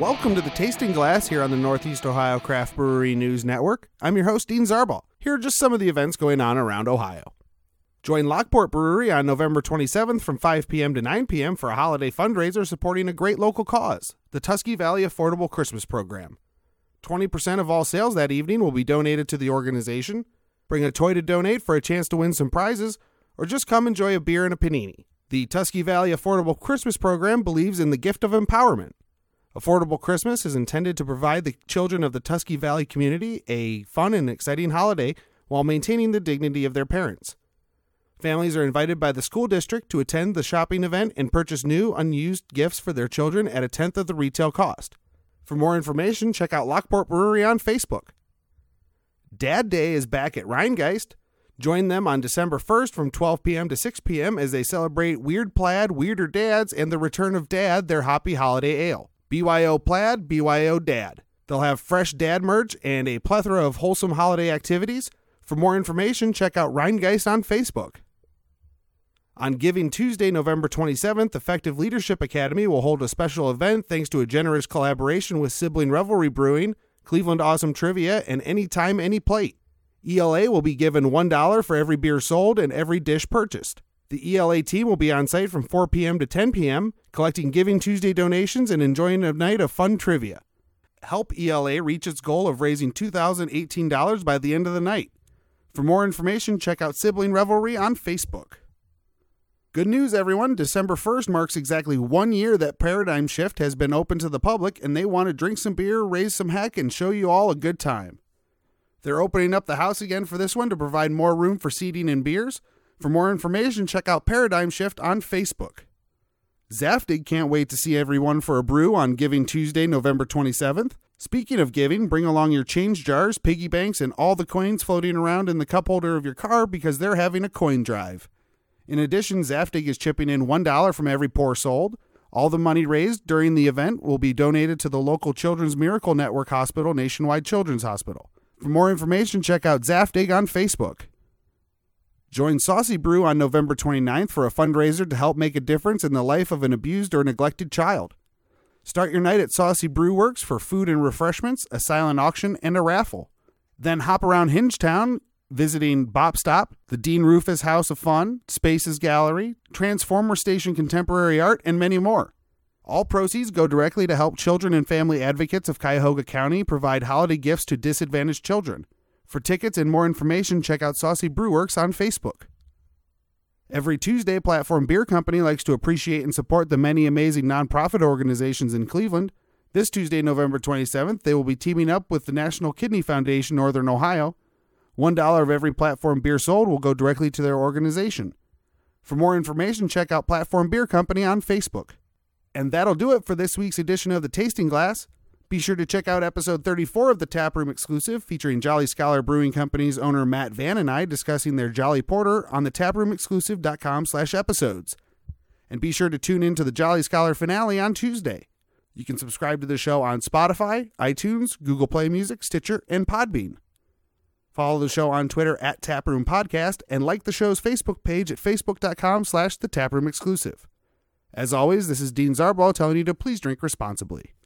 Welcome to the Tasting Glass here on the Northeast Ohio Craft Brewery News Network. I'm your host, Dean Zarbaugh. Here are just some of the events going on around Ohio. Join Lockport Brewery on November 27th from 5 p.m. to 9 p.m. for a holiday fundraiser supporting a great local cause, the Tusky Valley Affordable Christmas Program. 20% of all sales that evening will be donated to the organization. Bring a toy to donate for a chance to win some prizes, or just come enjoy a beer and a panini. The Tusky Valley Affordable Christmas Program believes in the gift of empowerment. Affordable Christmas is intended to provide the children of the Tusky Valley community a fun and exciting holiday while maintaining the dignity of their parents. Families are invited by the school district to attend the shopping event and purchase new, unused gifts for their children at a tenth of the retail cost. For more information, check out Lockport Brewery on Facebook. Dad Day is back at Rhinegeist. Join them on December 1st from 12 p.m. to 6 p.m. as they celebrate Weird Plaid, Weirder Dads, and the return of Dad, their hoppy holiday ale. BYO Plaid, BYO Dad. They'll have fresh dad merch and a plethora of wholesome holiday activities. For more information, check out Rhinegeist on Facebook. On Giving Tuesday, November 27th, Effective Leadership Academy will hold a special event thanks to a generous collaboration with Sibling Revelry Brewing, Cleveland Awesome Trivia, and Anytime Any Plate. ELA will be given $1 for every beer sold and every dish purchased. The ELA team will be on site from 4 p.m. to 10 p.m., collecting Giving Tuesday donations and enjoying a night of fun trivia. Help ELA reach its goal of raising $2,018 by the end of the night. For more information, check out Sibling Revelry on Facebook. Good news, everyone. December 1st marks exactly one year that Paradigm Shift has been open to the public, and they want to drink some beer, raise some heck, and show you all a good time. They're opening up the house again for this one to provide more room for seating and beers. For more information, check out Paradigm Shift on Facebook. Zaftig can't wait to see everyone for a brew on Giving Tuesday, November 27th. Speaking of giving, bring along your change jars, piggy banks, and all the coins floating around in the cup holder of your car because they're having a coin drive. In addition, Zaftig is chipping in $1 from every pour sold. All the money raised during the event will be donated to the local Children's Miracle Network Hospital, Nationwide Children's Hospital. For more information, check out Zaftig on Facebook. Join Saucy Brew on November 29th for a fundraiser to help make a difference in the life of an abused or neglected child. Start your night at Saucy Brew Works for food and refreshments, a silent auction, and a raffle. Then hop around Hingetown visiting Bop Stop, the Dean Rufus House of Fun, Spaces Gallery, Transformer Station Contemporary Art, and many more. All proceeds go directly to help children and family advocates of Cuyahoga County provide holiday gifts to disadvantaged children. For tickets and more information, check out Saucy Brew Works on Facebook. Every Tuesday, Platform Beer Company likes to appreciate and support the many amazing nonprofit organizations in Cleveland. This Tuesday, November 27th, they will be teaming up with the National Kidney Foundation Northern Ohio. $1 of every platform beer sold will go directly to their organization. For more information, check out Platform Beer Company on Facebook. And that'll do it for this week's edition of the Tasting Glass. Be sure to check out episode 34 of the Taproom exclusive featuring Jolly Scholar Brewing Company's owner Matt Van and I discussing their Jolly Porter on the taproomexclusive.com slash episodes. And be sure to tune in to the Jolly Scholar finale on Tuesday. You can subscribe to the show on Spotify, iTunes, Google Play Music, Stitcher, and Podbean. Follow the show on Twitter at Taproom Podcast and like the show's Facebook page at facebook.com slash the Taproom Exclusive. As always, this is Dean Zarbaugh telling you to please drink responsibly.